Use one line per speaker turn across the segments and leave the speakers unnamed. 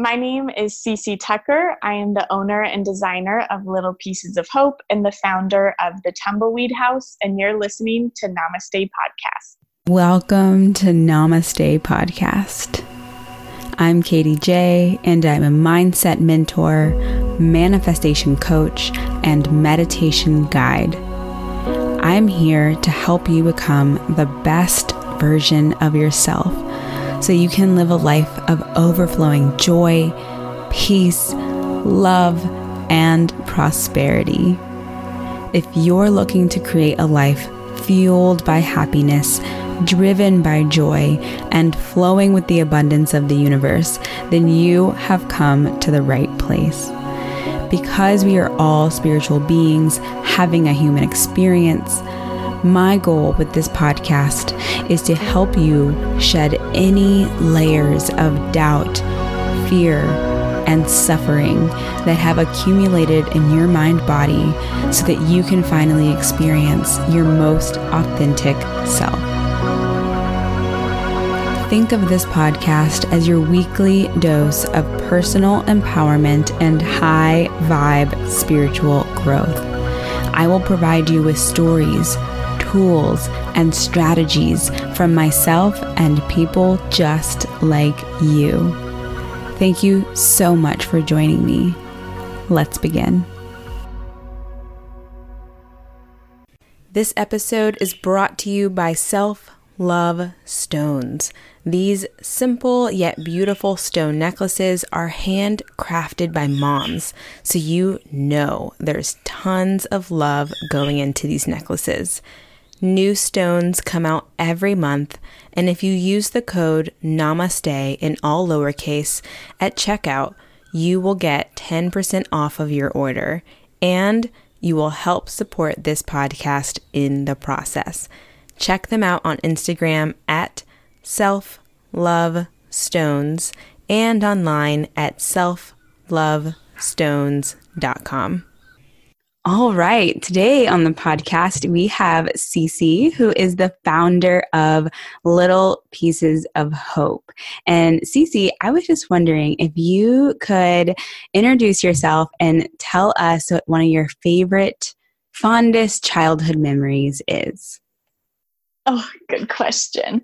My name is Cece Tucker. I am the owner and designer of Little Pieces of Hope and the founder of the Tumbleweed House, and you're listening to Namaste Podcast.
Welcome to Namaste Podcast. I'm Katie J, and I'm a mindset mentor, manifestation coach, and meditation guide. I'm here to help you become the best version of yourself so you can live a life of overflowing joy, peace, love, and prosperity. If you're looking to create a life fueled by happiness, driven by joy, and flowing with the abundance of the universe, then you have come to the right place. Because we are all spiritual beings having a human experience, my goal with this podcast is to help you shed any layers of doubt, fear, and suffering that have accumulated in your mind body so that you can finally experience your most authentic self. Think of this podcast as your weekly dose of personal empowerment and high vibe spiritual growth. I will provide you with stories tools and strategies from myself and people just like you. Thank you so much for joining me. Let's begin. This episode is brought to you by Self Love Stones. These simple yet beautiful stone necklaces are handcrafted by moms, so you know there's tons of love going into these necklaces. New stones come out every month, and if you use the code NAMASTE in all lowercase at checkout, you will get 10% off of your order and you will help support this podcast in the process. Check them out on Instagram at self love stones and online at selflovestones.com. All right. Today on the podcast, we have Cece, who is the founder of Little Pieces of Hope. And Cece, I was just wondering if you could introduce yourself and tell us what one of your favorite, fondest childhood memories is.
Oh, good question.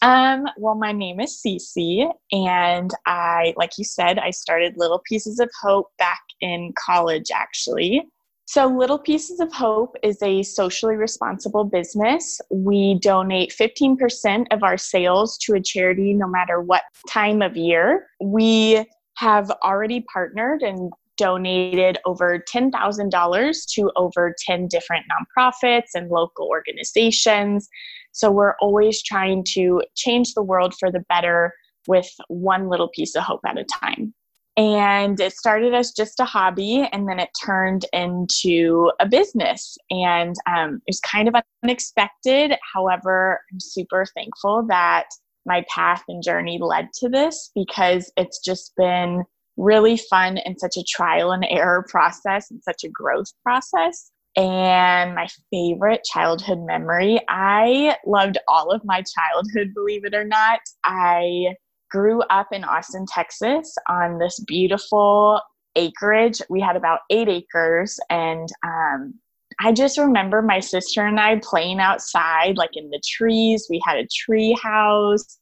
Um, well, my name is Cece, and I, like you said, I started Little Pieces of Hope back in college, actually. So, Little Pieces of Hope is a socially responsible business. We donate 15% of our sales to a charity no matter what time of year. We have already partnered and donated over $10,000 to over 10 different nonprofits and local organizations. So, we're always trying to change the world for the better with one little piece of hope at a time. And it started as just a hobby and then it turned into a business. And um, it was kind of unexpected. However, I'm super thankful that my path and journey led to this because it's just been really fun and such a trial and error process and such a growth process. And my favorite childhood memory, I loved all of my childhood, believe it or not. I grew up in Austin, Texas, on this beautiful acreage. We had about eight acres, and um, I just remember my sister and I playing outside, like in the trees. We had a tree house.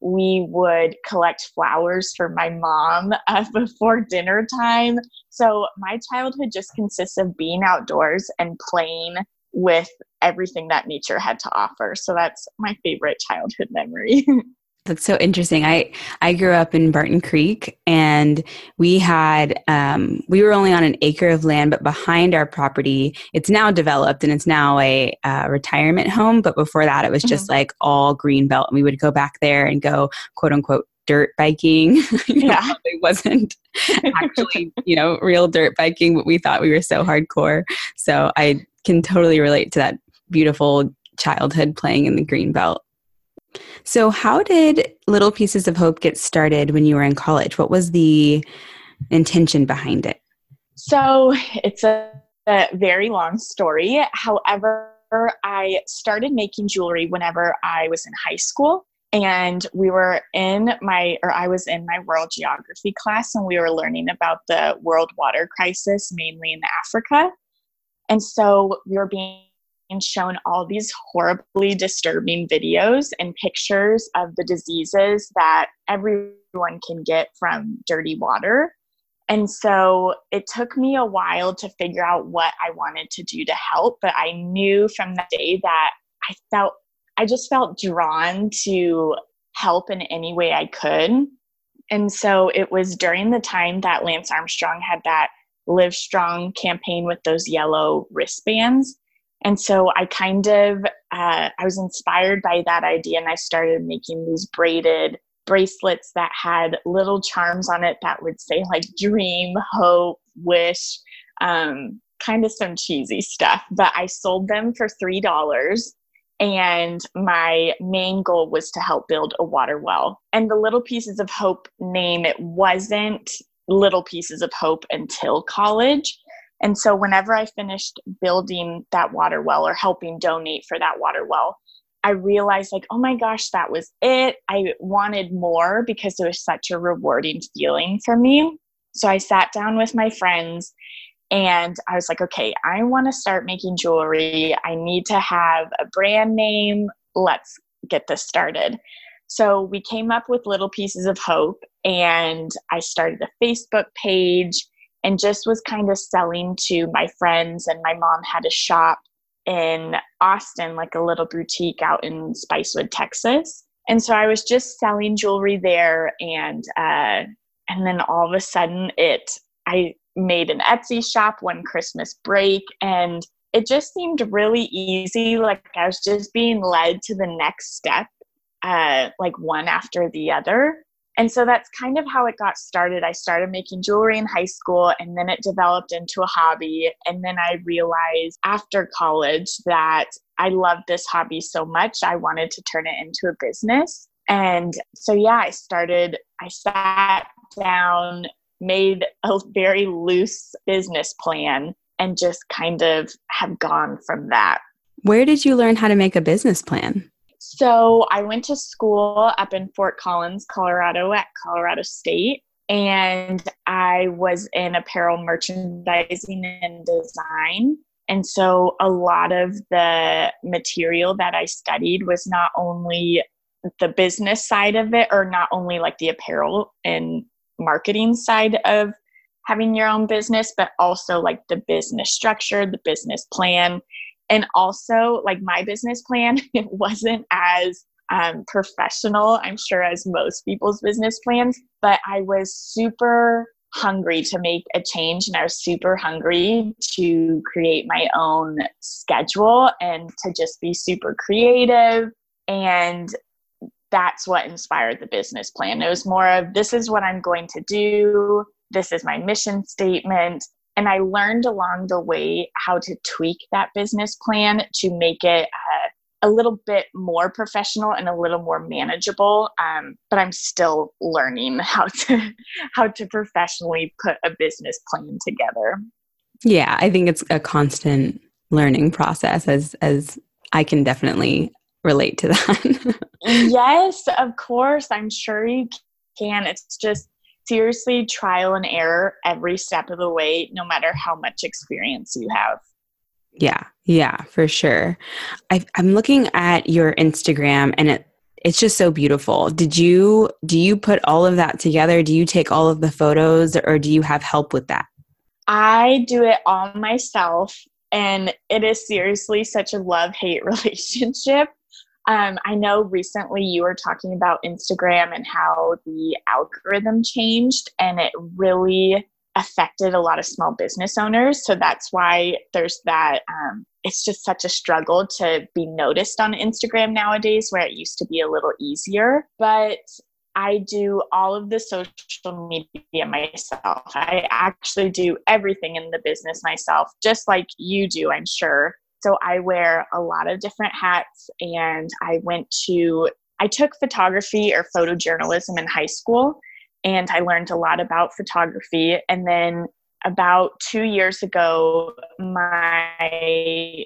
We would collect flowers for my mom uh, before dinner time. So my childhood just consists of being outdoors and playing with everything that nature had to offer. So that's my favorite childhood memory.
That's so interesting. I I grew up in Barton Creek, and we had um, we were only on an acre of land, but behind our property, it's now developed and it's now a uh, retirement home. But before that, it was just mm-hmm. like all green belt, and we would go back there and go quote unquote dirt biking. yeah, it wasn't actually you know real dirt biking, but we thought we were so hardcore. So I can totally relate to that beautiful childhood playing in the green belt. So, how did Little Pieces of Hope get started when you were in college? What was the intention behind it?
So, it's a, a very long story. However, I started making jewelry whenever I was in high school. and we were in my or i was in my world geography class and we were learning about the world water crisis mainly in africa and so we were being shown all these horribly disturbing videos and pictures of the diseases that everyone can get from dirty water and so it took me a while to figure out what I wanted to do to help, but I knew from that day that I felt, I just felt drawn to help in any way I could. And so it was during the time that Lance Armstrong had that Livestrong campaign with those yellow wristbands. And so I kind of, uh, I was inspired by that idea and I started making these braided bracelets that had little charms on it that would say like dream, hope, wish, um, kind of some cheesy stuff. But I sold them for $3. And my main goal was to help build a water well. And the Little Pieces of Hope name, it wasn't Little Pieces of Hope until college. And so, whenever I finished building that water well or helping donate for that water well, I realized, like, oh my gosh, that was it. I wanted more because it was such a rewarding feeling for me. So I sat down with my friends and I was like, okay, I want to start making jewelry. I need to have a brand name. Let's get this started. So we came up with Little Pieces of Hope and I started a Facebook page and just was kind of selling to my friends. And my mom had a shop in Austin, like a little boutique out in Spicewood, Texas. And so I was just selling jewelry there, and uh, and then all of a sudden, it I made an Etsy shop one Christmas break, and it just seemed really easy. Like I was just being led to the next step, uh, like one after the other. And so that's kind of how it got started. I started making jewelry in high school and then it developed into a hobby. And then I realized after college that I loved this hobby so much, I wanted to turn it into a business. And so, yeah, I started, I sat down, made a very loose business plan, and just kind of have gone from that.
Where did you learn how to make a business plan?
So I went to school up in Fort Collins, Colorado at Colorado State. And I was in apparel merchandising and design. And so a lot of the material that I studied was not only the business side of it, or not only like the apparel and marketing side of having your own business, but also like the business structure, the business plan, and also like my business plan it wasn't as um, professional i'm sure as most people's business plans but i was super hungry to make a change and i was super hungry to create my own schedule and to just be super creative. And that's what inspired the business plan. It was more of this is what i'm going to do. This is my mission statement and I learned along the way how to tweak that business plan to make it uh, a little bit more professional and a little more manageable. Um, but I'm still learning how to how to professionally put a business plan together.
Yeah, I think it's a constant learning process as as I can definitely relate to that.
yes, of course. I'm sure you can. It's just seriously trial and error every step of the way, no matter how much experience you have.
Yeah, yeah, for sure. I, I'm looking at your Instagram and it it's just so beautiful. Did you do you put all of that together? Do you take all of the photos or do you have help with that?
I do it all myself and it is seriously such a love-hate relationship um, I know recently you were talking about Instagram and how the algorithm changed, and it really affected a lot of small business owners. So that's why there's that. Um, it's just such a struggle to be noticed on Instagram nowadays, where it used to be a little easier. But I do all of the social media myself. I actually do everything in the business myself, just like you do, I'm sure. So I wear a lot of different hats and I went to, I took photography or photojournalism in high school and I learned a lot about photography. And then about two years ago, my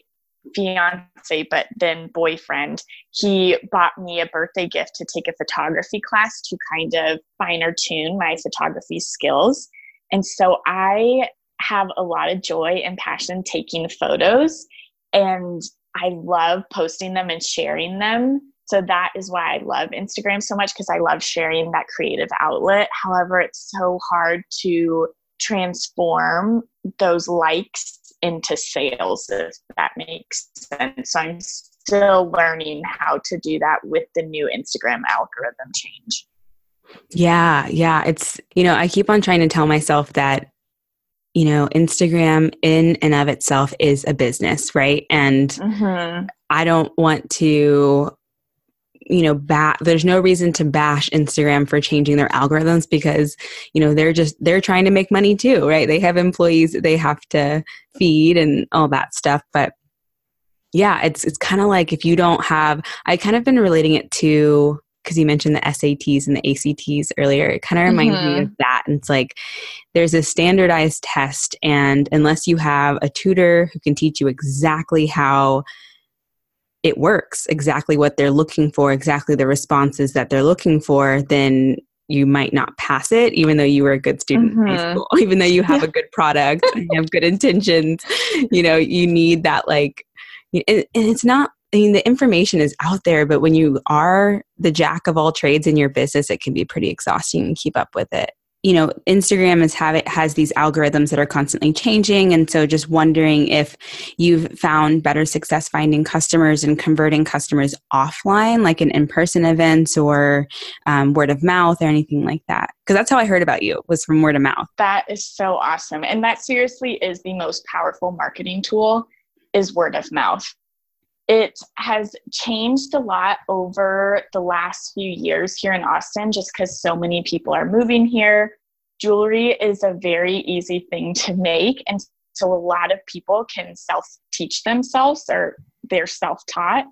fiance, but then boyfriend, he bought me a birthday gift to take a photography class to kind of finer tune my photography skills. And so I have a lot of joy and passion taking photos, and I love posting them and sharing them. So that is why I love Instagram so much because I love sharing that creative outlet. However, it's so hard to transform those likes into sales, if that makes sense. So I'm still learning how to do that with the new Instagram algorithm change.
Yeah, yeah. It's, you know, I keep on trying to tell myself that, you know, Instagram in and of itself is a business, right? And mm-hmm. I don't want to you know ba- there's no reason to bash instagram for changing their algorithms because you know they're just they're trying to make money too right they have employees they have to feed and all that stuff but yeah it's it's kind of like if you don't have i kind of been relating it to because you mentioned the SATs and the ACTs earlier, it kind of reminds mm-hmm. me of that. And it's like there's a standardized test, and unless you have a tutor who can teach you exactly how it works exactly what they're looking for, exactly the responses that they're looking for, then you might not pass it, even though you were a good student mm-hmm. in high mm-hmm. school, even though you have a good product, you have good intentions. You know, you need that like, and it's not. I mean, the information is out there, but when you are the jack of all trades in your business, it can be pretty exhausting to keep up with it. You know instagram is have it has these algorithms that are constantly changing and so just wondering if you've found better success finding customers and converting customers offline like in in-person events or um, word of mouth or anything like that. Because that's how i heard about you was from word of mouth.
That is so awesome. And that seriously is the most powerful marketing tool is word of mouth it has changed a lot over the last few years here in Austin just because so many people are moving here. Jewelry is a very easy thing to make. And so a lot of people can self teach themselves or they're self taught.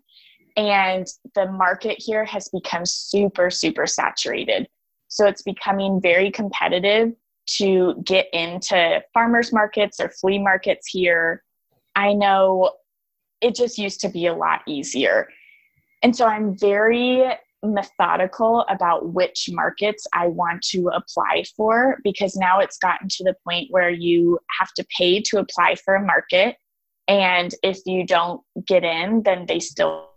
And the market here has become super, super saturated. So it's becoming very competitive to get into farmers markets or flea markets here. I know it just used to be a lot easier. And so I'm very methodical about which markets I want to apply for because now it's gotten to the point where you have to pay to apply for a market. And if you don't get in, then they still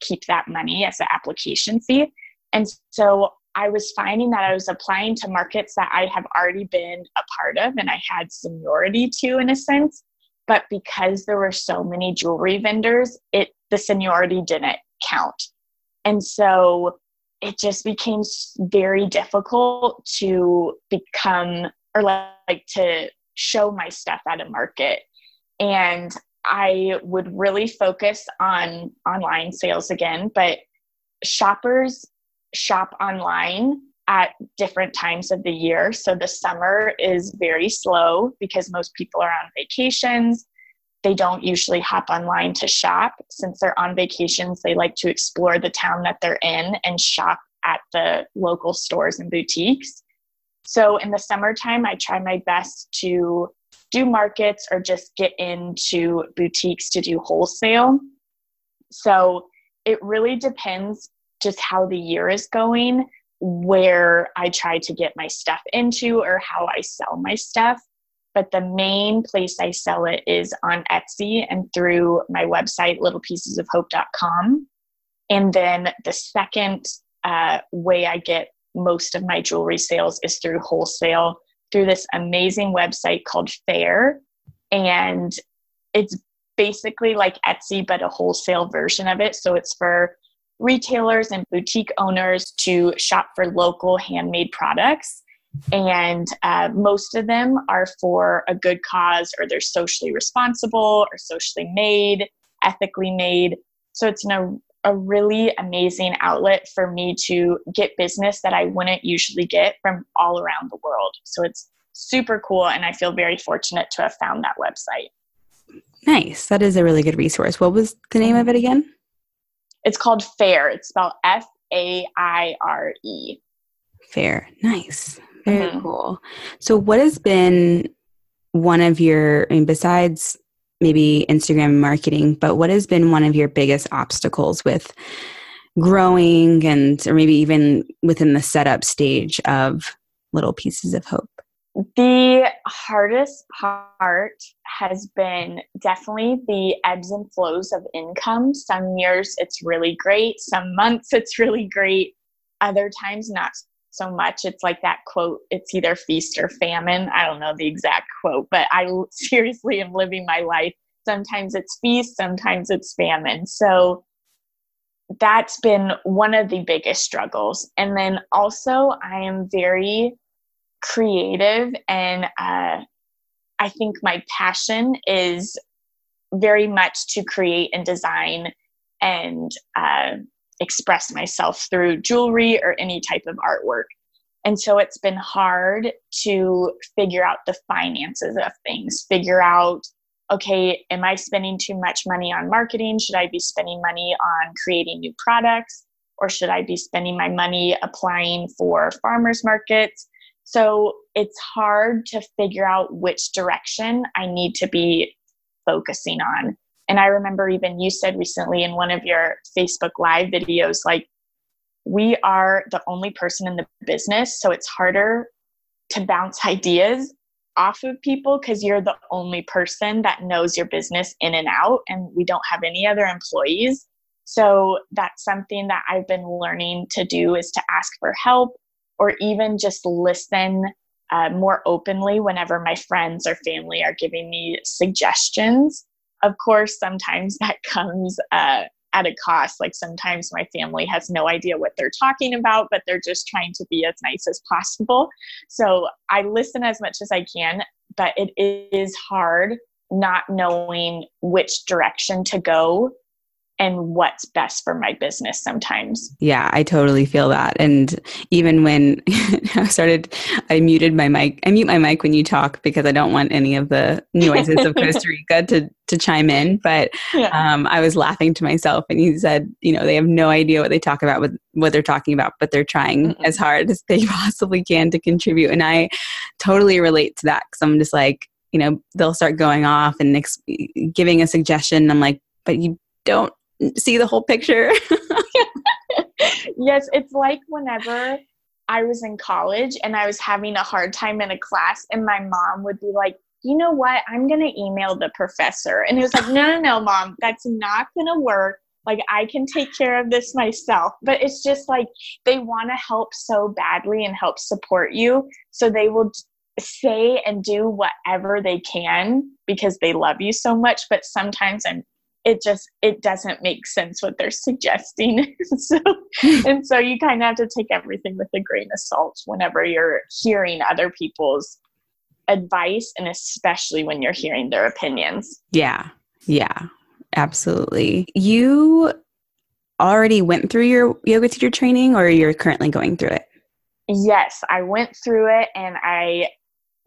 keep that money as an application fee. And so I was finding that I was applying to markets that I have already been a part of and I had seniority to in a sense but because there were so many jewelry vendors it the seniority didn't count. And so it just became very difficult to become or like to show my stuff at a market. And i would really focus on online sales again but shoppers shop online at different times of the year. So the summer is very slow because most people are on vacations. They don't usually hop online to shop. Since they're on vacations, they like to explore the town that they're in and shop at the local stores and boutiques. So in the summertime, I try my best to do markets or just get into boutiques to do wholesale. So it really depends just how the year is going where I try to get my stuff into or how I sell my stuff. But the main place I sell it is on Etsy and through my website, littlepiecesofhope.com. And then the second uh, way I get most of my jewelry sales is through wholesale through this amazing website called Faire. And it's basically like Etsy, but a wholesale version of it. So it's for retailers and boutique owners to shop for local handmade products. And uh, most of them are for a good cause or they're socially responsible or socially made, ethically made. So it's an, a really amazing outlet for me to get business that I wouldn't usually get from all around the world. So it's super cool. And I feel very fortunate to have found that website.
Nice. That is a really good resource. What was the name of it again?
It's called Faire. It's spelled F A I R E.
Faire. Nice. Very mm-hmm. cool. So, what has been one of your, I mean, besides maybe Instagram marketing, but what has been one of your biggest obstacles with growing and or maybe even within the setup stage of little pieces of hope?
The hardest part has been definitely the ebbs and flows of income. Some years it's really great, some months it's really great, other times not so much. It's like that quote, it's either feast or famine. I don't know the exact quote, but I seriously am living my life. Sometimes it's feast, sometimes it's famine. So that's been one of the biggest struggles. And then also, I am very creative, and uh, I think my passion is very much to create and design and uh, express myself through jewelry or any type of artwork. And so it's been hard to figure out the finances of things, figure out okay, am I spending too much money on marketing? Should I be spending money on creating new products? Or should I be spending my money applying for farmers markets? So it's hard to figure out which direction I need to be focusing on. And I remember even you said recently in one of your Facebook Live videos, like, we are the only person in the business, so it's harder to bounce ideas off of people because you're the only person that knows your business in and out, and we don't have any other employees. So that's something that I've been learning to do is to ask for help or even just listen uh, more openly whenever my friends or family are giving me suggestions. Of course, sometimes that comes uh, at a cost. Like sometimes my family has no idea what they're talking about, but they're just trying to be as nice as possible. So I listen as much as I can, but it is hard not knowing which direction to go and what's best for my business sometimes.
Yeah, I totally feel that. And even when I started, I muted my mic. I mute my mic when you talk because I don't want any of the noises of Costa Rica to, to chime in. But yeah. um, I was laughing to myself and you said, you know, they have no idea what they talk about with what they're talking about, but they're trying mm as hard as they possibly can to contribute. And I totally relate to that because I'm just like, you know, they'll start going off and ex- giving a suggestion. I'm like, but you don't see the whole picture.
yes, it's like whenever I was in college and I was having a hard time in a class, and my mom would be like, you know what? I'm going to email the professor. And it was like, no, no, no, mom, that's not going to work. Like, I can take care of this myself. But it's just like they want to help so badly and help support you. So they will say and do whatever they can because they love you so much. But sometimes I'm it just it doesn't make sense what they're suggesting. So and so you kind of have to take everything with a grain of salt whenever you're hearing other people's advice and especially when you're hearing their opinions.
Yeah yeah absolutely. You already went through your yoga teacher training or you're currently going through it?
Yes i went through it and i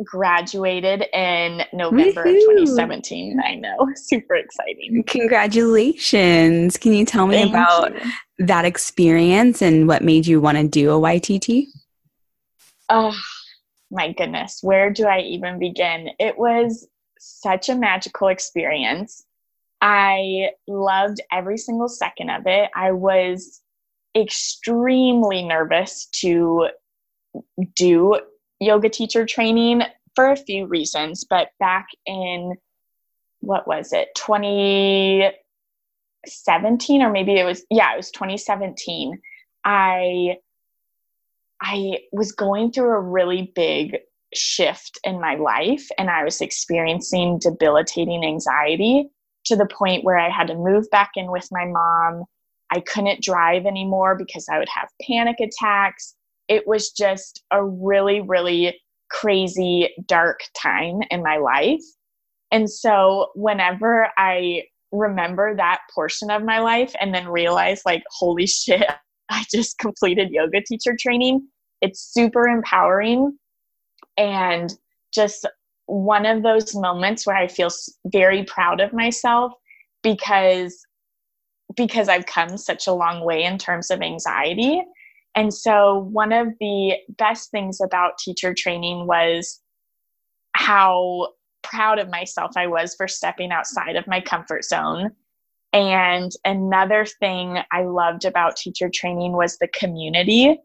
graduated in November Woo-hoo. of 2017. I know, super exciting.
Congratulations. Can you tell me Thank about you. that experience and what made you want to do a YTT?
Oh, my goodness. Where do I even begin? It was such a magical experience. I loved every single second of it. I was extremely nervous to do yoga teacher training for a few reasons, but back in what was it, 2017 or maybe it was yeah, it was 2017. I I was going through a really big shift in my life and I was experiencing debilitating anxiety to the point where I had to move back in with my mom. I couldn't drive anymore because I would have panic attacks it was just a really, really crazy, dark time in my life. And so whenever I remember that portion of my life and then realize, like, holy shit, I just completed yoga teacher training, it's super empowering and just one of those moments where I feel very proud of myself because because I've come such a long way in terms of anxiety and so, one of the best things about teacher training was how proud of myself I was for stepping outside of my comfort zone. And another thing I loved about teacher training was the community.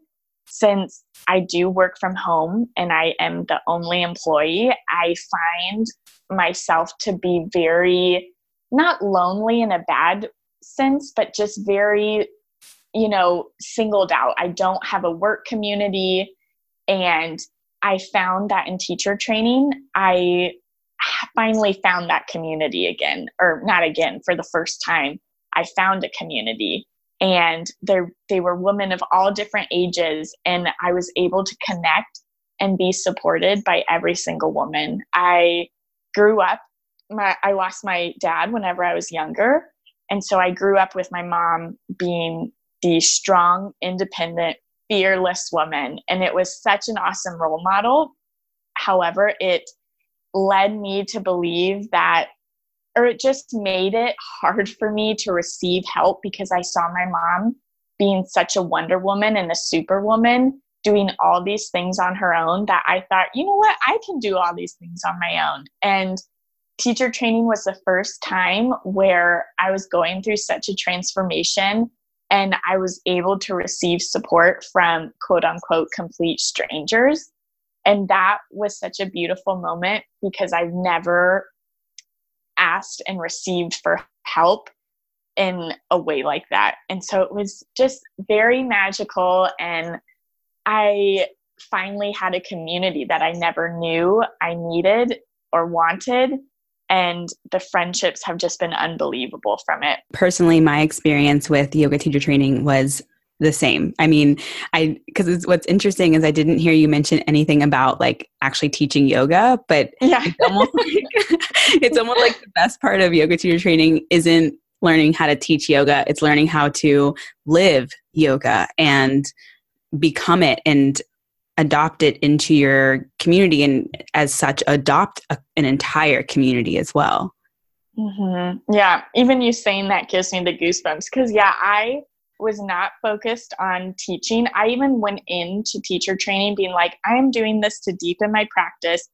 Since I do work from home and I am the only employee, I find myself to be very not lonely in a bad sense, but just very, you know, singled out. I don't have a work community. And I found that in teacher training, I finally found that community again, or not again, for the first time. I found a community and they were women of all different ages and i was able to connect and be supported by every single woman i grew up my, i lost my dad whenever i was younger and so i grew up with my mom being the strong independent fearless woman. And it was such an awesome role model. However it led me to believe that or it just made it hard for me to receive help because I saw my mom being such a Wonder Woman and a Superwoman doing all these things on her own that I thought, you know what, I can do all these things on my own. And teacher training was the first time where I was going through such a transformation and I was able to receive support from quote unquote complete strangers. And that was such a beautiful moment because I've never asked and received for help in a way like that. And so it was just very magical. And I finally had a community that I never knew I needed or wanted. And the friendships have just been unbelievable from it.
Personally, my experience with yoga teacher training was the same. I mean, I because what's interesting is I didn't hear you mention anything about like actually teaching yoga, but
yeah,
it's almost like it's almost like the best part of yoga teacher training isn't learning how to teach yoga; it's learning how to live yoga and become it and adopt it into your community, and as such, adopt a, an entire community as well.
Mm-hmm. Yeah, even you saying that gives me the goosebumps because yeah, I was not focused on teaching. I even went into teacher training being like, I am doing this to deepen my practice.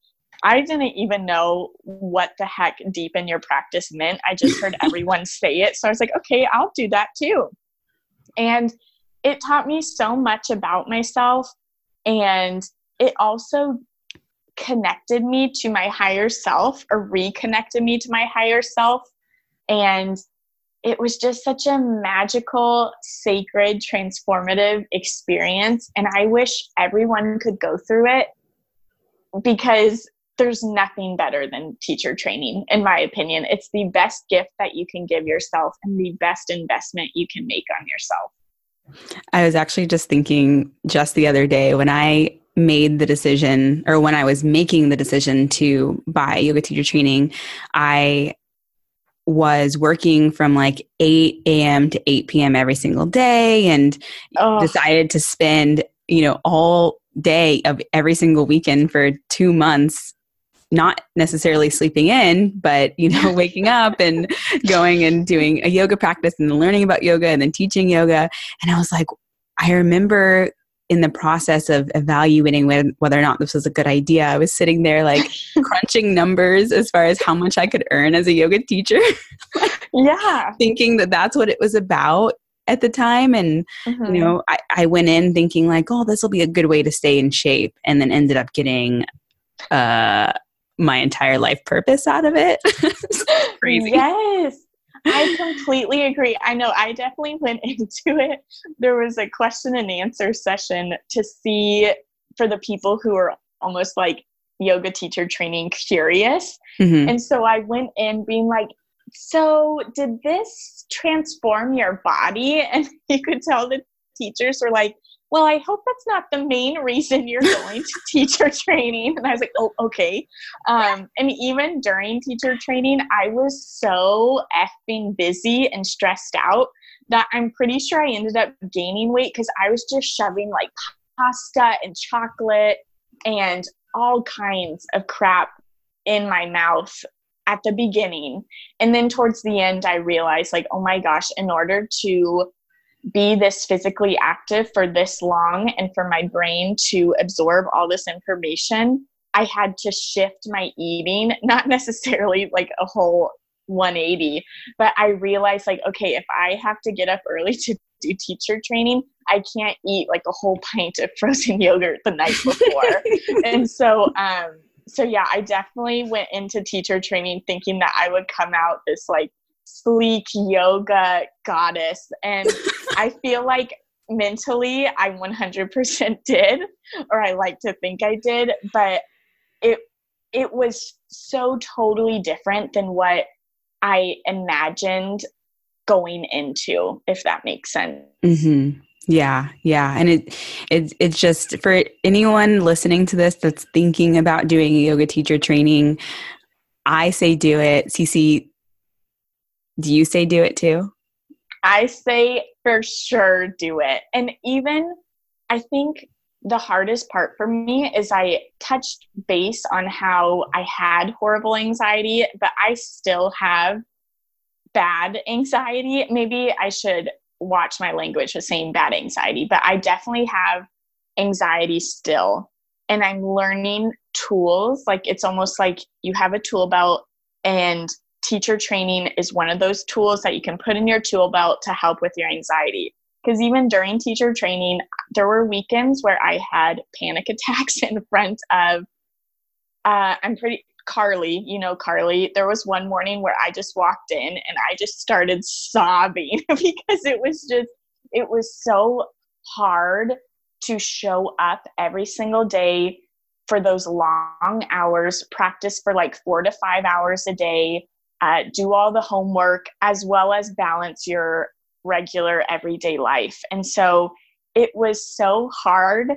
I didn't even know what the heck deepen your practice meant. I just heard everyone say it. So I was like, okay, I'll do that too. And it taught me so much about myself. And it also connected me to my higher self or reconnected me to my higher self. And it was just such a magical, sacred, transformative experience. And I wish everyone could go through it because there's nothing better than teacher training, in my opinion. It's the best gift that you can give yourself and the best investment you can make on yourself.
I was actually just thinking just the other day when I made the decision or when I was making the decision to buy yoga teacher training, I was working from like 8 a.m. to 8 p.m. every single day and oh. decided to spend, you know, all day of every single weekend for two months not necessarily sleeping in, but you know, waking up and going and doing a yoga practice and learning about yoga and then teaching yoga. And I was like, I remember in the process of evaluating whether or not this was a good idea, I was sitting there like crunching numbers as far as how much I could earn as a yoga teacher.
yeah.
Thinking that that's what it was about at the time. And, mm-hmm. you know, I, I went in thinking like, oh, this will be a good way to stay in shape. And then ended up getting uh, my entire life purpose out of it. crazy.
Yes. I completely agree. I know I definitely went into it. There was a question and answer session to see for the people who are almost like yoga teacher training curious. Mm-hmm. And so I went in being like, so did this transform your body? And you could tell the teachers were like, well, I hope that's not the main reason you're going to teacher training. And I was like, oh, okay. Um, and even during teacher training, I was so effing busy and stressed out that I'm pretty sure I ended up gaining weight because I was just shoving like pasta and chocolate and all kinds of crap in my mouth at the beginning. And then towards the end, I realized, like, oh my gosh, in order to be this physically active for this long and for my brain to absorb all this information, I had to shift my eating, not necessarily like a whole 180, but I realized like, okay, if I have to get up early to do teacher training, I can't eat like a whole pint of frozen yogurt the night before. and so, um, so yeah, I definitely went into teacher training thinking that I would come out this like sleek yoga goddess. And I feel like mentally I 100% did, or I like to think I did, but it it was so totally different than what I imagined going into, if that makes sense.
Mm-hmm. Yeah, yeah, and it it it's just for anyone listening to this that's thinking about doing a yoga teacher training. I say do it. Cece, do you say do it too?
I say for sure do it. And even I think the hardest part for me is I touched base on how I had horrible anxiety, but I still have bad anxiety. Maybe I should watch my language with saying bad anxiety, but I definitely have anxiety still. And I'm learning tools. Like it's almost like you have a tool belt, and teacher training is one of those tools that you can put in your tool belt to help with your anxiety. Because even during teacher training there were weekends where i had panic attacks in front of uh, i'm pretty carly you know carly. There was one morning where i just walked in and i just started sobbing because it was just it was so hard to show up every single day for those long hours practice for like four to five hours a day uh, do all the homework as well as balance your regular everyday life. And so it was so hard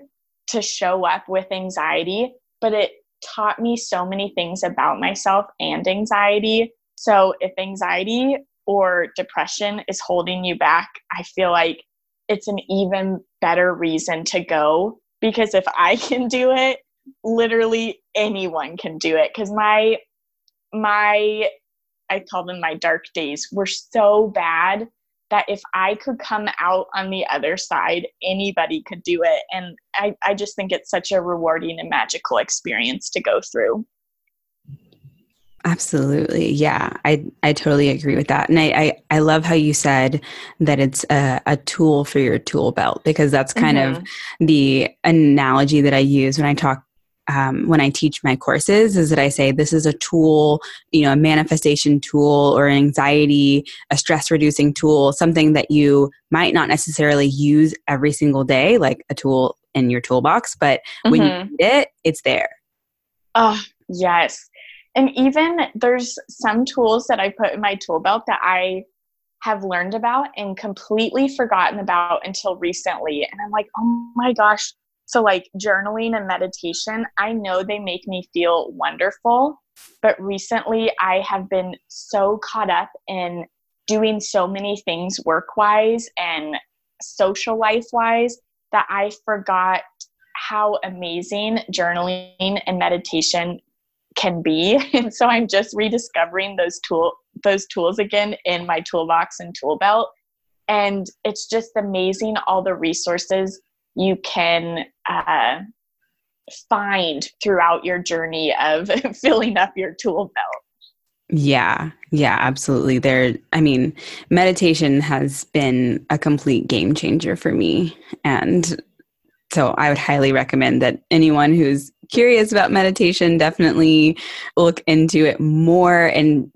to show up with anxiety, but it taught me so many things about myself and anxiety. So if anxiety or depression is holding you back, I feel like it's an even better reason to go because if I can do it, literally anyone can do it because my my I call them my dark days were so bad that if I could come out on the other side, anybody could do it. And I, I just think it's such a rewarding and magical experience to go through.
Absolutely. Yeah, I, I totally agree with that. And I, I, I love how you said that it's a, a tool for your tool belt because that's kind mm-hmm. of the analogy that I use when I talk um, when I teach my courses is that I say this is a tool, you know, a manifestation tool or an anxiety, a stress reducing tool, something that you might not necessarily use every single day, like a tool in your toolbox, but mm-hmm. when you mm-hmm. need it, it's there.
Oh, yes. And even there's some tools that I put in my tool belt that I have learned about and completely forgotten about until recently. And I'm like, oh my gosh, so, like journaling and meditation, I know they make me feel wonderful, but recently I have been so caught up in doing so many things work wise and social life wise that I forgot how amazing journaling and meditation can be. And so I'm just rediscovering those tool those tools again in my toolbox and tool belt. And it's just amazing all the resources you can uh, find throughout your journey of filling up your tool belt.
Yeah, yeah, absolutely. There, I mean, meditation has been a complete game changer for me. And so I would highly recommend that anyone who's curious about meditation definitely look into it more and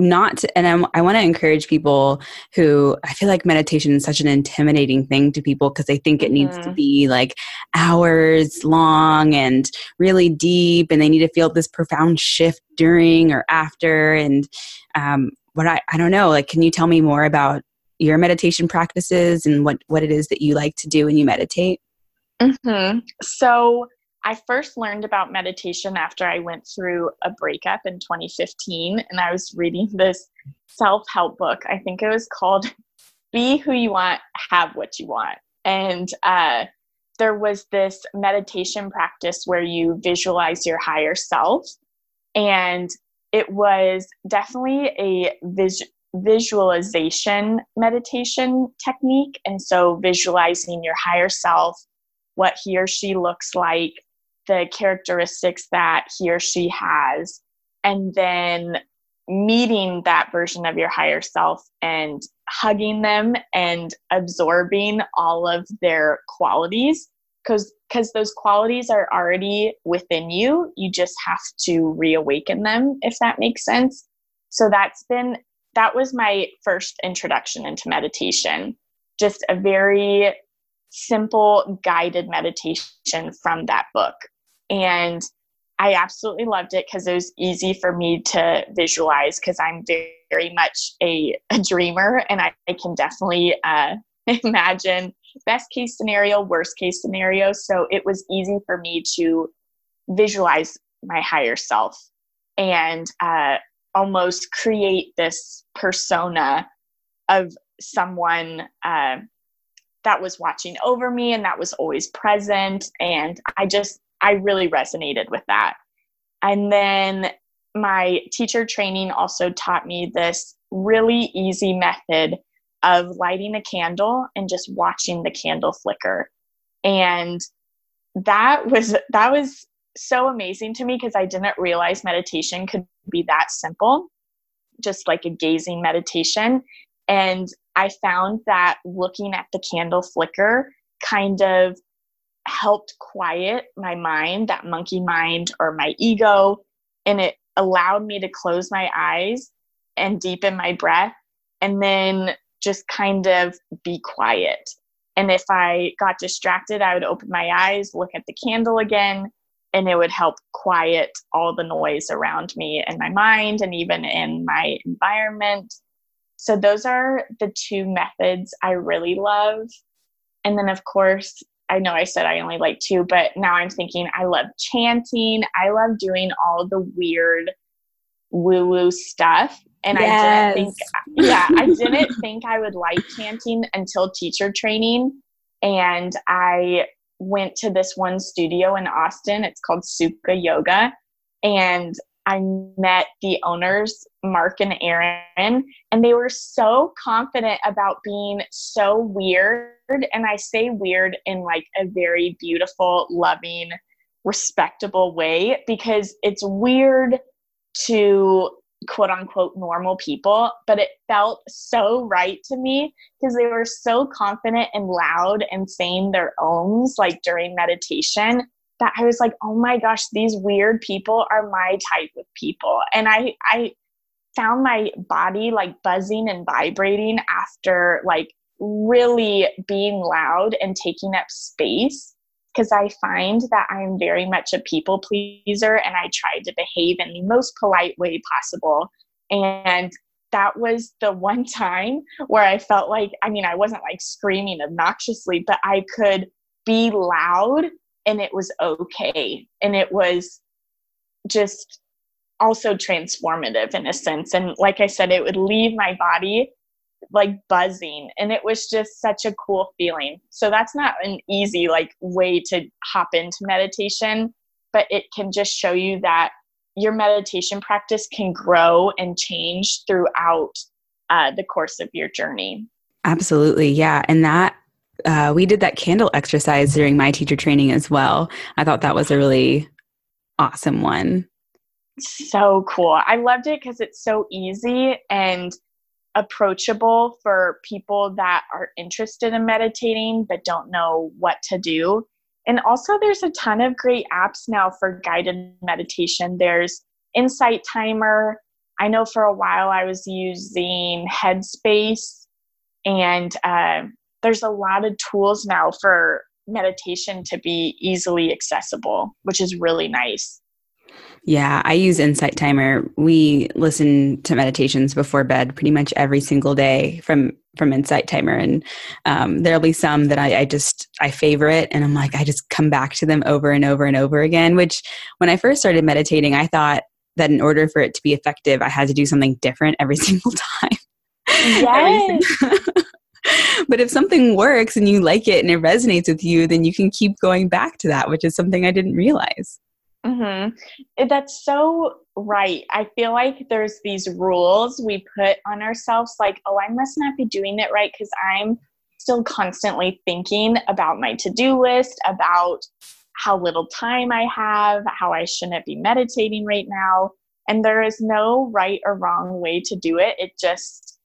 not and I'm, i want to encourage people who i feel like meditation is such an intimidating thing to people because they think it needs mm-hmm. to be like hours long and really deep and they need to feel this profound shift during or after and um, what I, I don't know like can you tell me more about your meditation practices and what what it is that you like to do when you meditate
mm-hmm. so I first learned about meditation after I went through a breakup in 2015, and I was reading this self help book. I think it was called Be Who You Want, Have What You Want. And uh, there was this meditation practice where you visualize your higher self. And it was definitely a vis- visualization meditation technique. And so, visualizing your higher self, what he or she looks like, the characteristics that he or she has and then meeting that version of your higher self and hugging them and absorbing all of their qualities. Because because those qualities are already within you. You just have to reawaken them if that makes sense. So that's been that was my first introduction into meditation. Just a very simple guided meditation from that book and I absolutely loved it because it was easy for me to visualize because I'm very, much a, a, dreamer and I, I can definitely uh, imagine best case scenario, worst case scenario. So it was easy for me to visualize my higher self and uh, almost create this persona of someone uh, that was watching over me and that was always present. And I just I really resonated with that. And then my teacher training also taught me this really easy method of lighting a candle and just watching the candle flicker. And that was that was so amazing to me because I didn't realize meditation could be that simple, just like a gazing meditation. And I found that looking at the candle flicker kind of helped quiet my mind, that monkey mind or my ego, and it allowed me to close my eyes and deepen my breath and then just kind of be quiet. And if I got distracted, I would open my eyes, look at the candle again, and it would help quiet all the noise around me and my mind and even in my environment. So, those are the two methods I really love. And then, of course, I know I said I only like two, but now I'm thinking I love chanting. I love doing all the weird woo woo stuff. And yes. I didn't think, yeah, I didn't think I would like chanting until teacher training. And I went to this one studio in Austin. It's called Sukha Yoga. And I met the owners, Mark and Aaron, and they were so confident about being so weird. And I say weird in like a very beautiful, loving, respectable way because it's weird to quote unquote normal people, but it felt so right to me because they were so confident and loud and saying their oms like during meditation that I was like, oh my gosh, these weird people are my type of people. And I, I found my body like buzzing and vibrating after like really being loud and taking up space because I find that I'm very much a people pleaser and I try to behave in the most polite way possible. And that was the one time where I felt like, I mean, I wasn't like screaming obnoxiously, but I could be loud and it was okay and it was just also transformative in a sense. And like i said it would leave my body like buzzing. And it was just such a cool feeling. So that's not an easy like way to hop into meditation but it can just show you that your meditation practice can grow and change throughout uh, the course of your journey.
Absolutely. Yeah. And that uh, we did that candle exercise during my teacher training as well. I thought that was a really awesome one.
So cool. I loved it because it's so easy and approachable for people that are interested in meditating but don't know what to do. And also, there's a ton of great apps now for guided meditation. There's Insight Timer. I know for a while I was using Headspace and uh, there's a lot of tools now for meditation to be easily accessible, which is really nice.
Yeah, I use Insight Timer. We listen to meditations before bed pretty much every single day from from Insight Timer, and um, there'll be some that I, I just I favorite, and I'm like I just come back to them over and over and over again. Which when I first started meditating, I thought that in order for it to be effective, I had to do something different every single time.
Yes.
but if something works and you like it and it resonates with you, then you can keep going back to that, which is something I didn't realize.
Mm-hmm. That's so right. I feel like there's these rules we put on ourselves, like, oh, I must not be doing it right because I'm still constantly thinking about my to do list, about how little time I have, how I shouldn't be meditating right now. And there is no right or wrong way to do it. It just,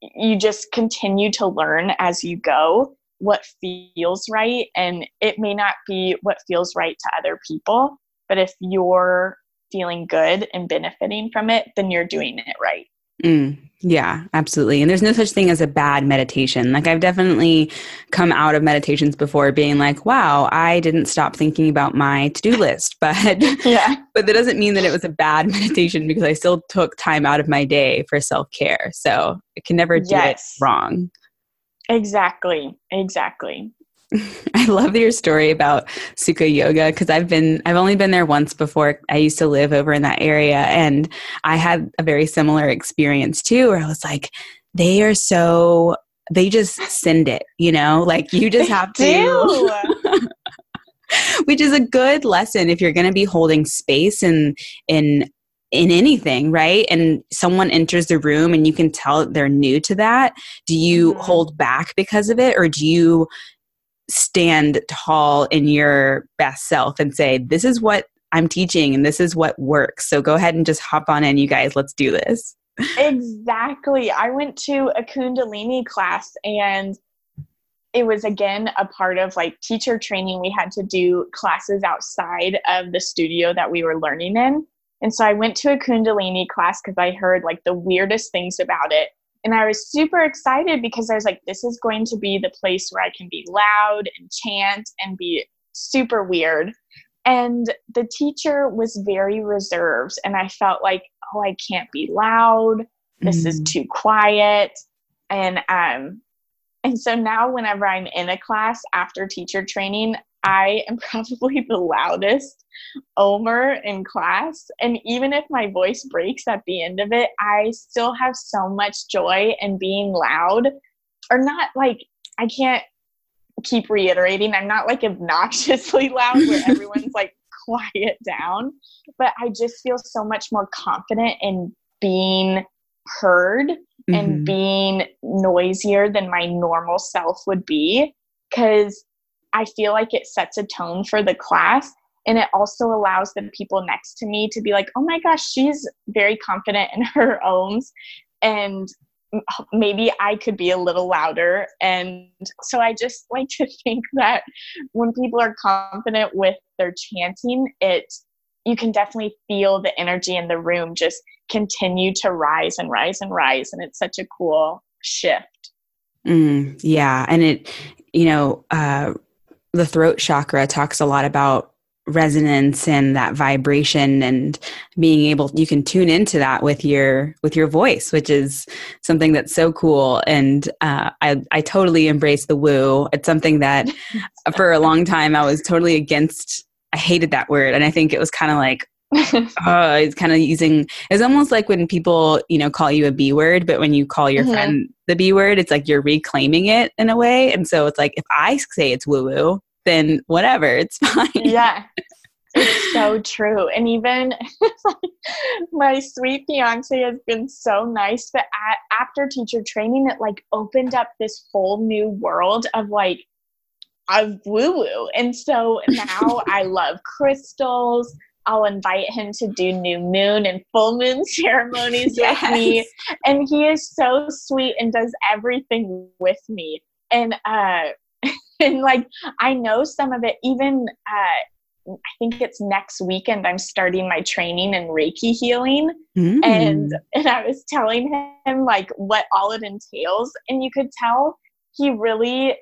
you just continue to learn as you go what feels right. And it may not be what feels right to other people, but if you're feeling good and benefiting from it, then you're doing it right.
Mm, yeah, absolutely. And there's no such thing as a bad meditation. Like I've definitely come out of meditations before being like, wow, I didn't stop thinking about my to-do list. But yeah. but that doesn't mean that it was a bad meditation because I still took time out of my day for self-care. So it can never do yes. it wrong.
Exactly. Exactly.
I love your story about Sukha Yoga because I've been I've only been there once before. I used to live over in that area and I had a very similar experience too where I was like they are so they just send it, you know? Like you just have to Which is a good lesson if you're going to be holding space in in in anything, right? And someone enters the room and you can tell they're new to that. Do you mm-hmm. hold back because of it or do you stand tall in your best self and say, this is what I'm teaching and this is what works. So go ahead and just hop on in, you guys. Let's do this.
exactly. I went to a Kundalini class and it was again a part of like teacher training. We had to do classes outside of the studio that we were learning in. And so I went to a Kundalini class because I heard like the weirdest things about it. And I was super excited because I was like, this is going to be the place where I can be loud and chant and be super weird. And the teacher was very reserved. And I felt like, oh, I can't be loud. This mm. is too quiet. And um, and so now whenever I'm in a class after teacher training, I am probably the loudest Omer in class. And even if my voice breaks at the end of it, I still have so much joy in being loud. Or not like, I can't keep reiterating, I'm not like obnoxiously loud where everyone's like, quiet down. But I just feel so much more confident in being heard mm-hmm. and being noisier than my normal self would be. Because I feel like it sets a tone for the class. And it also allows the people next to me to be like, oh my gosh, she's very confident in her owns. And maybe I could be a little louder. And so I just like to think that when people are confident with their chanting, it you can definitely feel the energy in the room just continue to rise and rise and rise. And it's such a cool shift.
Mm, yeah. And it, you know, uh, the throat chakra talks a lot about resonance and that vibration and being able you can tune into that with your with your voice which is something that's so cool. And uh, I, I totally embrace the woo. It's something that for a long time i was totally against i hated that word. And i think it was kind of like uh, it's kind of using it's almost like when people you know call you a b word but when you call your mm-hmm. friend the b word it's like you're reclaiming it in a way. And so it's like if i say it's woo woo then whatever it's fine.
Yeah. It's so true. And even my sweet fiance has been so nice but at, after teacher training it like opened up this whole new world of like of woo woo and so now i love crystals I'll invite him to do new moon and full moon ceremonies yes. with me. And he is so sweet and does everything with me. And uh and like I know some of it even uh I think it's next weekend I'm starting my training in Reiki healing mm. and and I was telling him like what all it entails and you could tell he really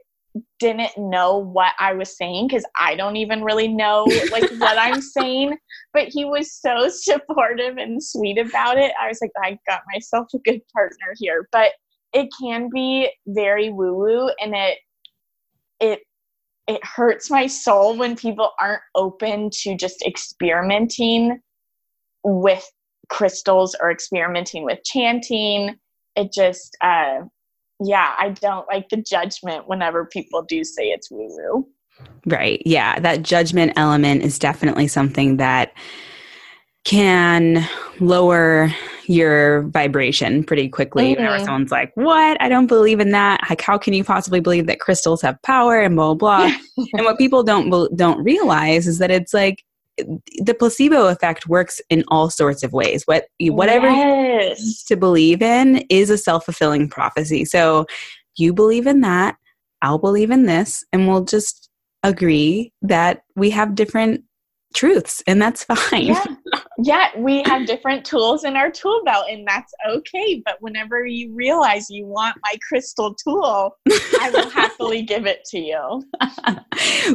didn't know what I was saying because I don't even really know like what I'm saying. But he was so supportive and sweet about it. I was like, I got myself a good partner here. But it can be very woo woo and it it it hurts my soul when people aren't open to just experimenting with crystals or experimenting with chanting. It just uh yeah, I don't like the judgment whenever people do say it's woo woo.
Right. Yeah. That judgment element is definitely something that can lower your vibration pretty quickly. Mm-hmm. Whenever someone's like, What? I don't believe in that. Like, how can you possibly believe that crystals have power and blah, blah, blah. and what people don't, don't realize is that it's like, the placebo effect works in all sorts of ways. What whatever yes. to believe in is a self-fulfilling prophecy. So you believe in that, I'll believe in this, and we'll just agree that we have different truths and that's fine.
Yeah. Yeah, we have different tools in our tool belt and that's okay. But whenever you realize you want my crystal tool, I will happily give it to you.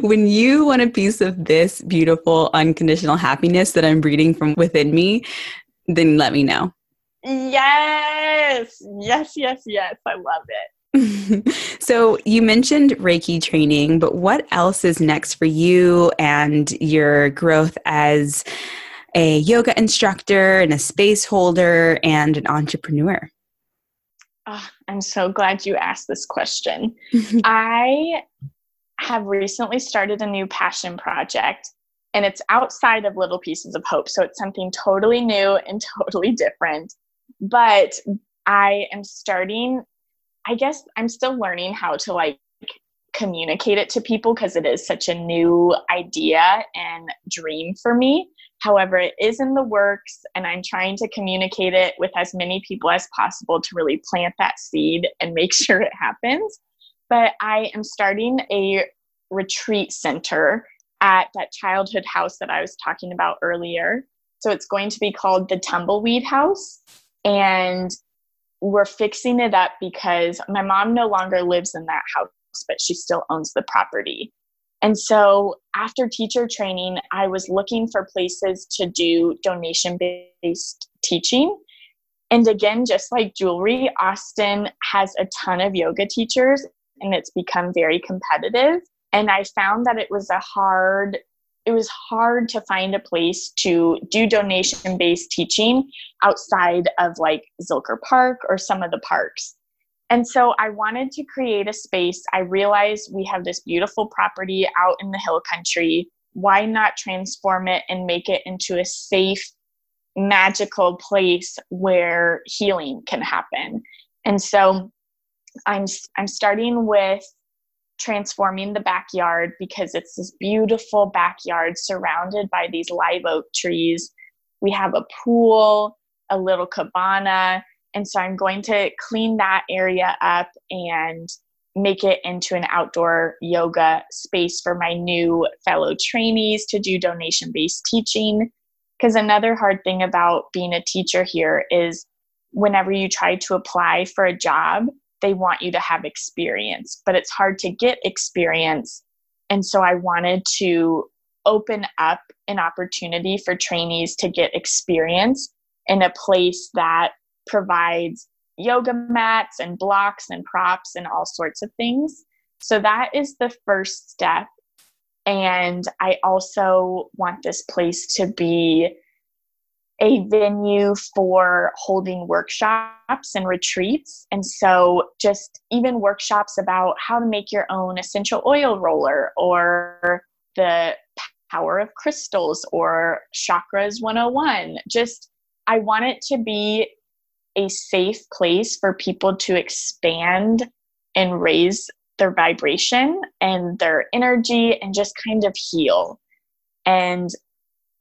when you want a piece of this beautiful unconditional happiness that I'm breeding from within me, then let me know.
Yes, yes, yes, yes. I love it.
so you mentioned Reiki training, but what else is next for you and your growth as a yoga instructor and a space holder and an entrepreneur?
Oh, I'm so glad you asked this question. I have recently started a new passion project and it's outside of Little Pieces of Hope. So it's something totally new and totally different. But I am starting I guess I'm still learning how to like communicate it to people because it is such a new idea and dream for me. However, it is in the works, and I'm trying to communicate it with as many people as possible to really plant that seed and make sure it happens. But I am starting a retreat center at that childhood house that I was talking about earlier. So it's going to be called the Tumbleweed House. And we're fixing it up because my mom no longer lives in that house, but she still owns the property. And so after teacher training, I was looking for places to do donation based teaching. And again, just like jewelry, Austin has a ton of yoga teachers and it's become very competitive. And I found that it was a hard it was hard to find a place to do donation based teaching outside of like Zilker Park or some of the parks. And so I wanted to create a space. I realized we have this beautiful property out in the hill country. Why not transform it and make it into a safe, magical place where healing can happen? And so I'm I'm starting with transforming the backyard because it's this beautiful backyard surrounded by these live oak trees. We have a pool, a little cabana, and so I'm going to clean that area up and make it into an outdoor yoga space for my new fellow trainees to do donation based teaching. Because another hard thing about being a teacher here is whenever you try to apply for a job, they want you to have experience, but it's hard to get experience. And so I wanted to open up an opportunity for trainees to get experience in a place that provides yoga mats and blocks and props and all sorts of things. So that is the first step. And I also want this place to be a venue for holding workshops and retreats. And so, just even workshops about how to make your own essential oil roller or the power of crystals or chakras 101. Just, I want it to be a safe place for people to expand and raise their vibration and their energy and just kind of heal. And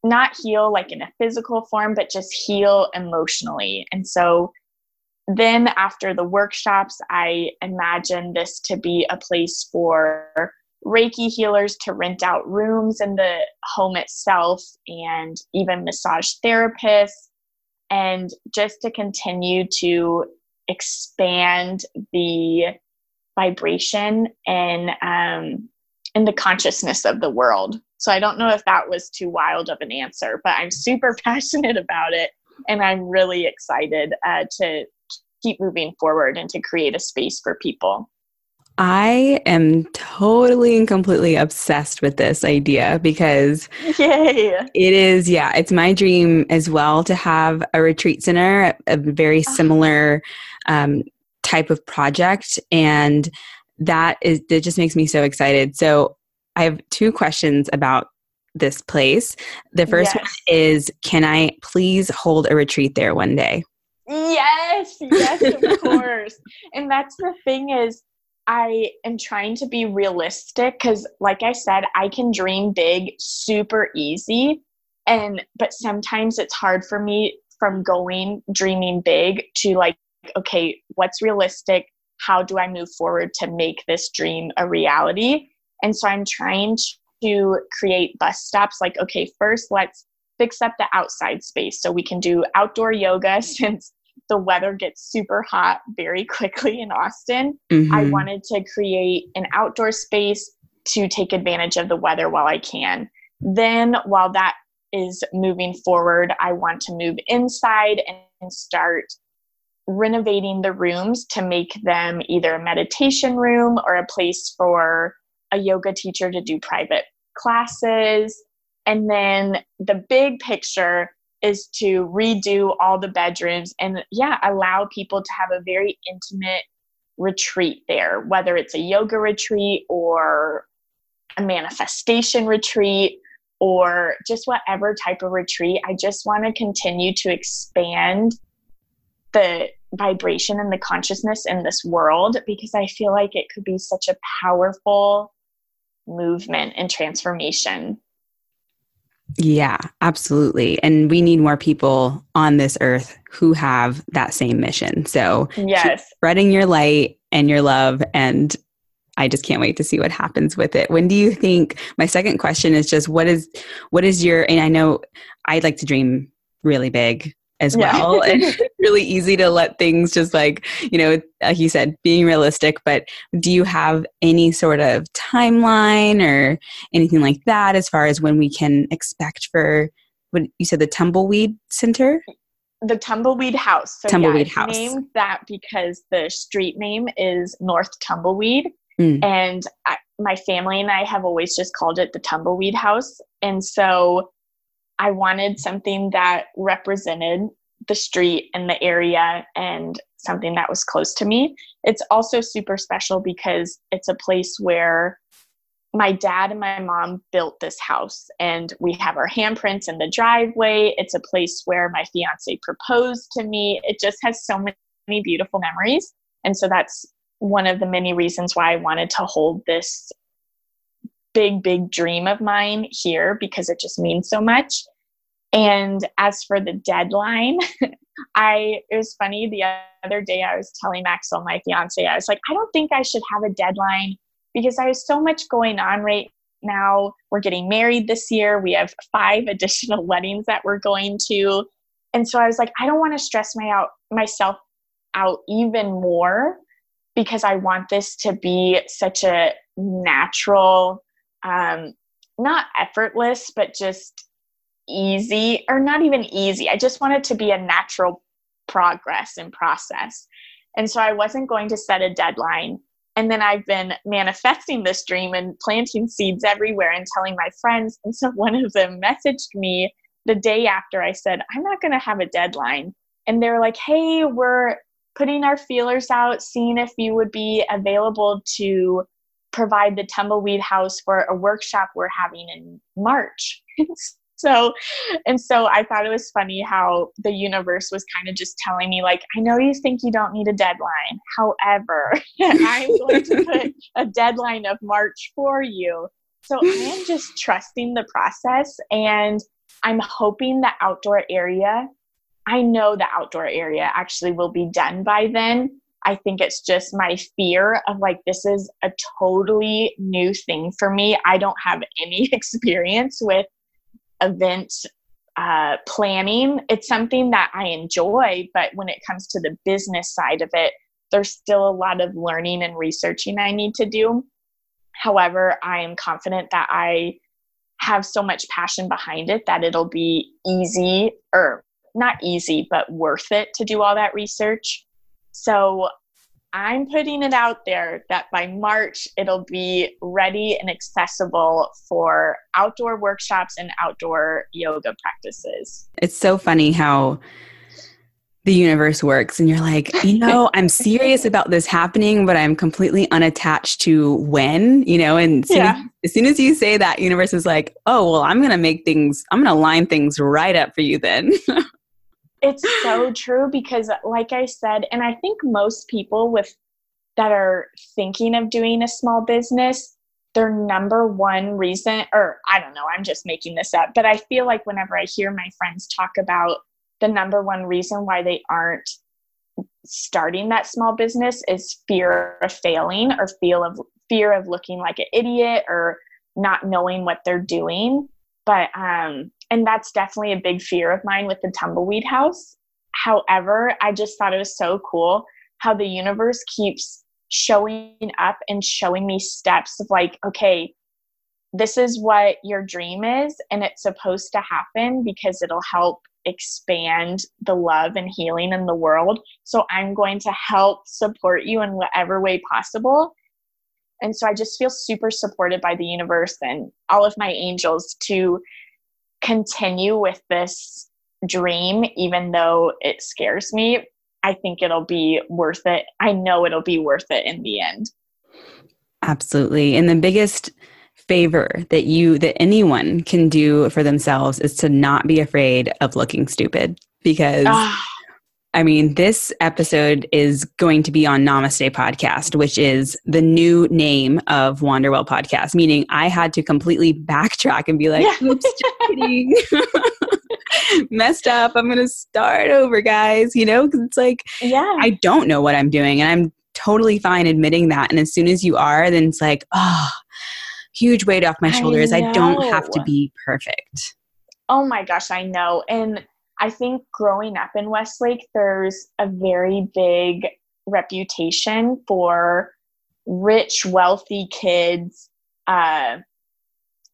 not heal like in a physical form, but just heal emotionally. And so then after the workshops, I imagine this to be a place for Reiki healers to rent out rooms in the home itself and even massage therapists, and just to continue to expand the vibration and um, in the consciousness of the world. So I don't know if that was too wild of an answer, but I'm super passionate about it and I'm really excited uh, to keep moving forward and to create a space for people.
I am totally and completely obsessed with this idea because
Yay.
it is, yeah, it's my dream as well to have a retreat center, a very ah. similar um, type of project. And that is it just makes me so excited. So I have two questions about this place. The first yes. one is can I please hold a retreat there one day?
Yes, yes, of course. And that's the thing is I am trying to be realistic cuz like I said, I can dream big super easy and but sometimes it's hard for me from going dreaming big to like okay, what's realistic? How do I move forward to make this dream a reality? And so I'm trying to create bus stops like okay, first let's fix up the outside space so we can do outdoor yoga since the weather gets super hot very quickly in Austin. Mm-hmm. I wanted to create an outdoor space to take advantage of the weather while I can. Then, while that is moving forward, I want to move inside and start renovating the rooms to make them either a meditation room or a place for a yoga teacher to do private classes. And then the big picture is to redo all the bedrooms and, yeah, allow people to have a very intimate retreat there, whether it's a yoga retreat or a manifestation retreat or just whatever type of retreat. I just want to continue to expand the vibration and the consciousness in this world because I feel like it could be such a powerful movement and transformation.
Yeah, absolutely. And we need more people on this earth who have that same mission. So,
yes,
spreading your light and your love and I just can't wait to see what happens with it. When do you think my second question is just what is what is your and I know I'd like to dream really big as yeah. well. and it's really easy to let things just like, you know, like you said, being realistic. But do you have any sort of timeline or anything like that as far as when we can expect for what you said, the Tumbleweed Center?
The Tumbleweed House.
So Tumbleweed yeah, House.
Named that because the street name is North Tumbleweed. Mm. And I, my family and I have always just called it the Tumbleweed House. And so I wanted something that represented the street and the area and something that was close to me. It's also super special because it's a place where my dad and my mom built this house and we have our handprints in the driveway. It's a place where my fiance proposed to me. It just has so many beautiful memories. And so that's one of the many reasons why I wanted to hold this big, big dream of mine here because it just means so much. And as for the deadline, I it was funny the other day I was telling Maxwell, my fiance, I was like, I don't think I should have a deadline because have so much going on right now. We're getting married this year. We have five additional weddings that we're going to. And so I was like, I don't want to stress my out myself out even more because I want this to be such a natural, um, not effortless, but just easy, or not even easy. I just want it to be a natural progress and process. And so I wasn't going to set a deadline. And then I've been manifesting this dream and planting seeds everywhere and telling my friends. And so one of them messaged me the day after I said, I'm not going to have a deadline. And they're like, hey, we're putting our feelers out, seeing if you would be available to provide the tumbleweed house for a workshop we're having in March. so and so I thought it was funny how the universe was kind of just telling me like I know you think you don't need a deadline. However, I'm going to put a deadline of March for you. So I am just trusting the process and I'm hoping the outdoor area I know the outdoor area actually will be done by then. I think it's just my fear of like, this is a totally new thing for me. I don't have any experience with event uh, planning. It's something that I enjoy, but when it comes to the business side of it, there's still a lot of learning and researching I need to do. However, I am confident that I have so much passion behind it that it'll be easy or not easy, but worth it to do all that research. So I'm putting it out there that by March it'll be ready and accessible for outdoor workshops and outdoor yoga practices.
It's so funny how the universe works and you're like, you know, I'm serious about this happening, but I'm completely unattached to when, you know, and soon yeah. as, as soon as you say that, universe is like, oh, well, I'm going to make things, I'm going to line things right up for you then.
it's so true because like I said, and I think most people with that are thinking of doing a small business, their number one reason, or I don't know, I'm just making this up, but I feel like whenever I hear my friends talk about the number one reason why they aren't starting that small business is fear of failing or feel of fear of looking like an idiot or not knowing what they're doing but um and that's definitely a big fear of mine with the tumbleweed house however i just thought it was so cool how the universe keeps showing up and showing me steps of like okay this is what your dream is and it's supposed to happen because it'll help expand the love and healing in the world. So I'm going to help support you in whatever way possible. And so I just feel super supported by the universe and all of my angels to continue with this dream, even though it scares me. I think it'll be worth it. I know it'll be worth it in the end.
Absolutely. And the biggest favor that you that anyone can do for themselves is to not be afraid of looking stupid because ah. I mean, this episode is going to be on Namaste Podcast, which is the new name of Wanderwell Podcast, meaning I had to completely backtrack and be like, yeah. oops, kidding. Messed up. I'm going to start over, guys, you know, because it's like, yeah, I don't know what I'm doing. And I'm totally fine admitting that. And as soon as you are, then it's like, oh, huge weight off my shoulders. I, I don't have to be perfect.
Oh my gosh, I know. And I think growing up in Westlake, there's a very big reputation for rich, wealthy kids uh,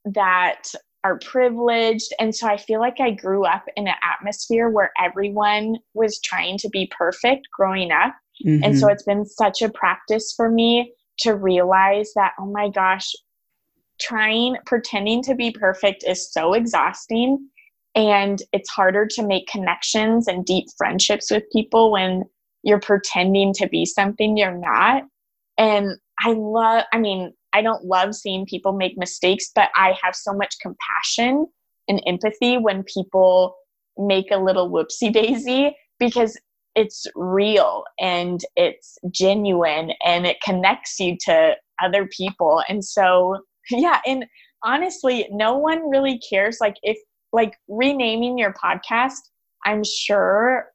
that are privileged. And so I feel like I grew up in an atmosphere where everyone was trying to be perfect growing up. Mm-hmm. And so mm-hmm. it's been such a practice for me to realize that, oh my gosh, trying, pretending to be perfect is so exhausting. And it's harder to make connections and deep friendships with people when you're pretending to be something you're not. And I love, I mean, I don't love seeing people make mistakes, but I have so much compassion and empathy when people make a little whoopsie daisy because it's real and it's genuine and it connects you to other people. And so yeah and honestly no one really cares like if like renaming your podcast i'm sure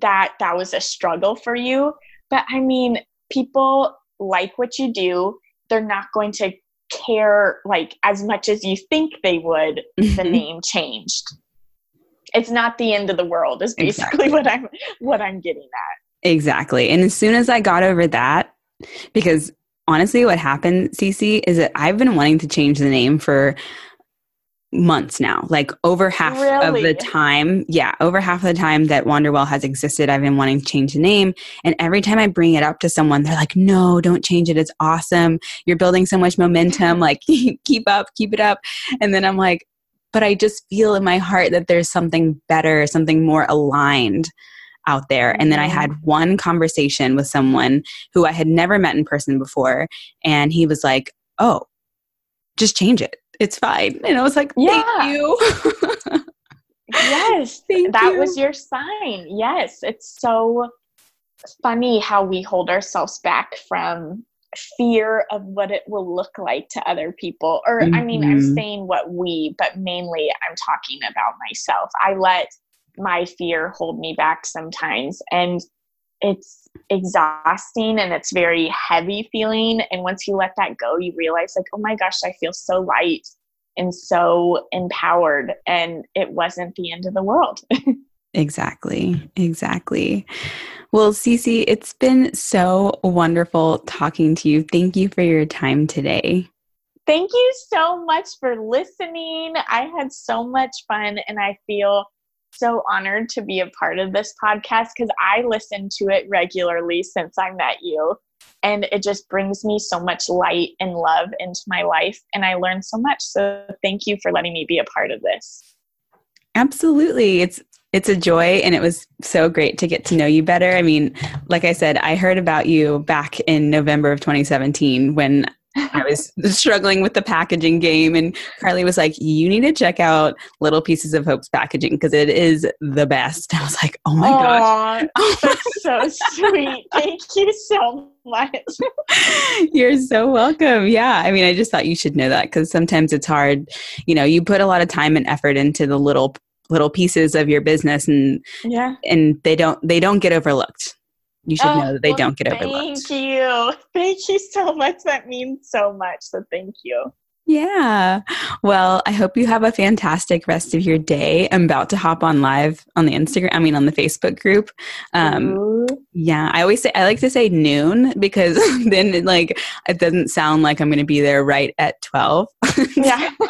that that was a struggle for you. But i mean people like what you do. They're not going to care like as much as you think they would if the mm-hmm. name changed. It's not the end of the world is basically exactly. what i'm what i'm getting at.
Exactly. And as soon as i got over that because honestly, what happened, Cece, is that I've been wanting to change the name for months now. Like over half really? of the time, yeah, over half of the time that Wanderwell has existed, I've been wanting to change the name. And every time I bring it up to someone, they're like, no, don't change it. It's awesome. You're building so much momentum. Like, keep up, keep it up. And then I'm like, but I just feel in my heart that there's something better, something more aligned out there. And then I had one conversation with someone who I had never met in person before. And he was like, Oh, just change it. It's fine. And I was like, Thank yeah. you.
yes. Thank that you. was your sign. Yes. It's so funny how we hold ourselves back from fear of what it will look like to other people. Or, mm-hmm. I mean, I'm mm-hmm. saying what we, but mainly I'm talking about myself. I let my fear hold me back sometimes and it's exhausting and it's very heavy feeling. And once you let that go you realize like oh my gosh i feel so light and so empowered. And it wasn't the end of the world.
Exactly. Exactly. Well Cece, it's been so wonderful talking to you. Thank you for your time today.
Thank you so much for listening. I had so much fun and i feel so honored to be a part of this podcast because I listen to it regularly since I met you. And it just brings me so much light and love into my life. And I learned so much. So thank you for letting me be a part of this.
Absolutely. It's it's a joy and it was so great to get to know you better. I mean, like I said, I heard about you back in November of 2017 when I was struggling with the packaging game, and Carly was like, "You need to check out Little Pieces of Hope's packaging because it is the best." And I was like, "Oh my
gosh, that's so sweet! Thank you so much."
You're so welcome. Yeah, I mean, I just thought you should know that because sometimes it's hard. You know, you put a lot of time and effort into the little little pieces of your business, and
yeah,
and they don't they don't get overlooked you should oh, know that they well, don't get overlooked.
Thank you. Thank you so much. That means so much. So thank you.
Yeah. Well, I hope you have a fantastic rest of your day. I'm about to hop on live on the Instagram, I mean, on the Facebook group. Um, yeah, I always say, I like to say noon because then it, like, it doesn't sound like I'm going to be there right at 12.
yeah.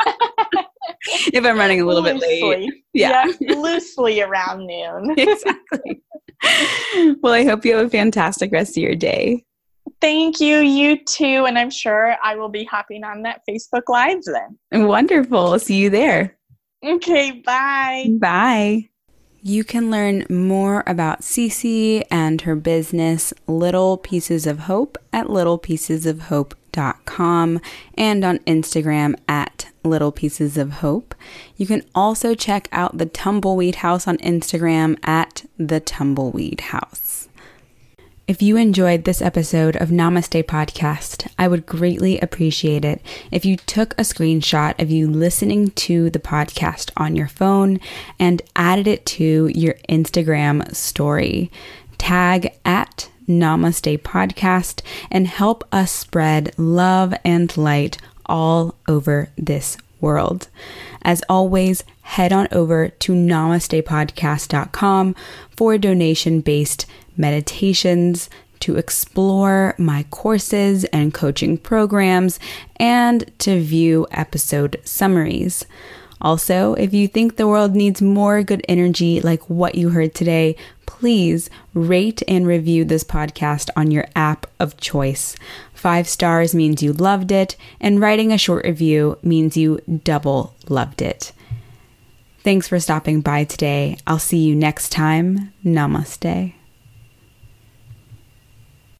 if I'm running a little loosely. bit late.
Yeah. yeah. Loosely around noon.
exactly. Well, I hope you have a fantastic rest of your day.
Thank you. You too. And I'm sure I will be hopping on that Facebook Live then.
Wonderful. See you there.
Okay. Bye.
Bye. You can learn more about Cece and her business, Little Pieces of Hope, at littlepiecesofhope.com and on Instagram at Little Pieces of Hope. You can also check out the Tumbleweed House on Instagram at the Tumbleweed House. If you enjoyed this episode of Namaste Podcast, I would greatly appreciate it if you took a screenshot of you listening to the podcast on your phone and added it to your Instagram story. Tag at Namaste Podcast and help us spread love and light all over this world. As always, head on over to namastepodcast.com for donation based meditations to explore my courses and coaching programs and to view episode summaries. Also, if you think the world needs more good energy like what you heard today, please rate and review this podcast on your app of choice. Five stars means you loved it, and writing a short review means you double loved it. Thanks for stopping by today. I'll see you next time. Namaste.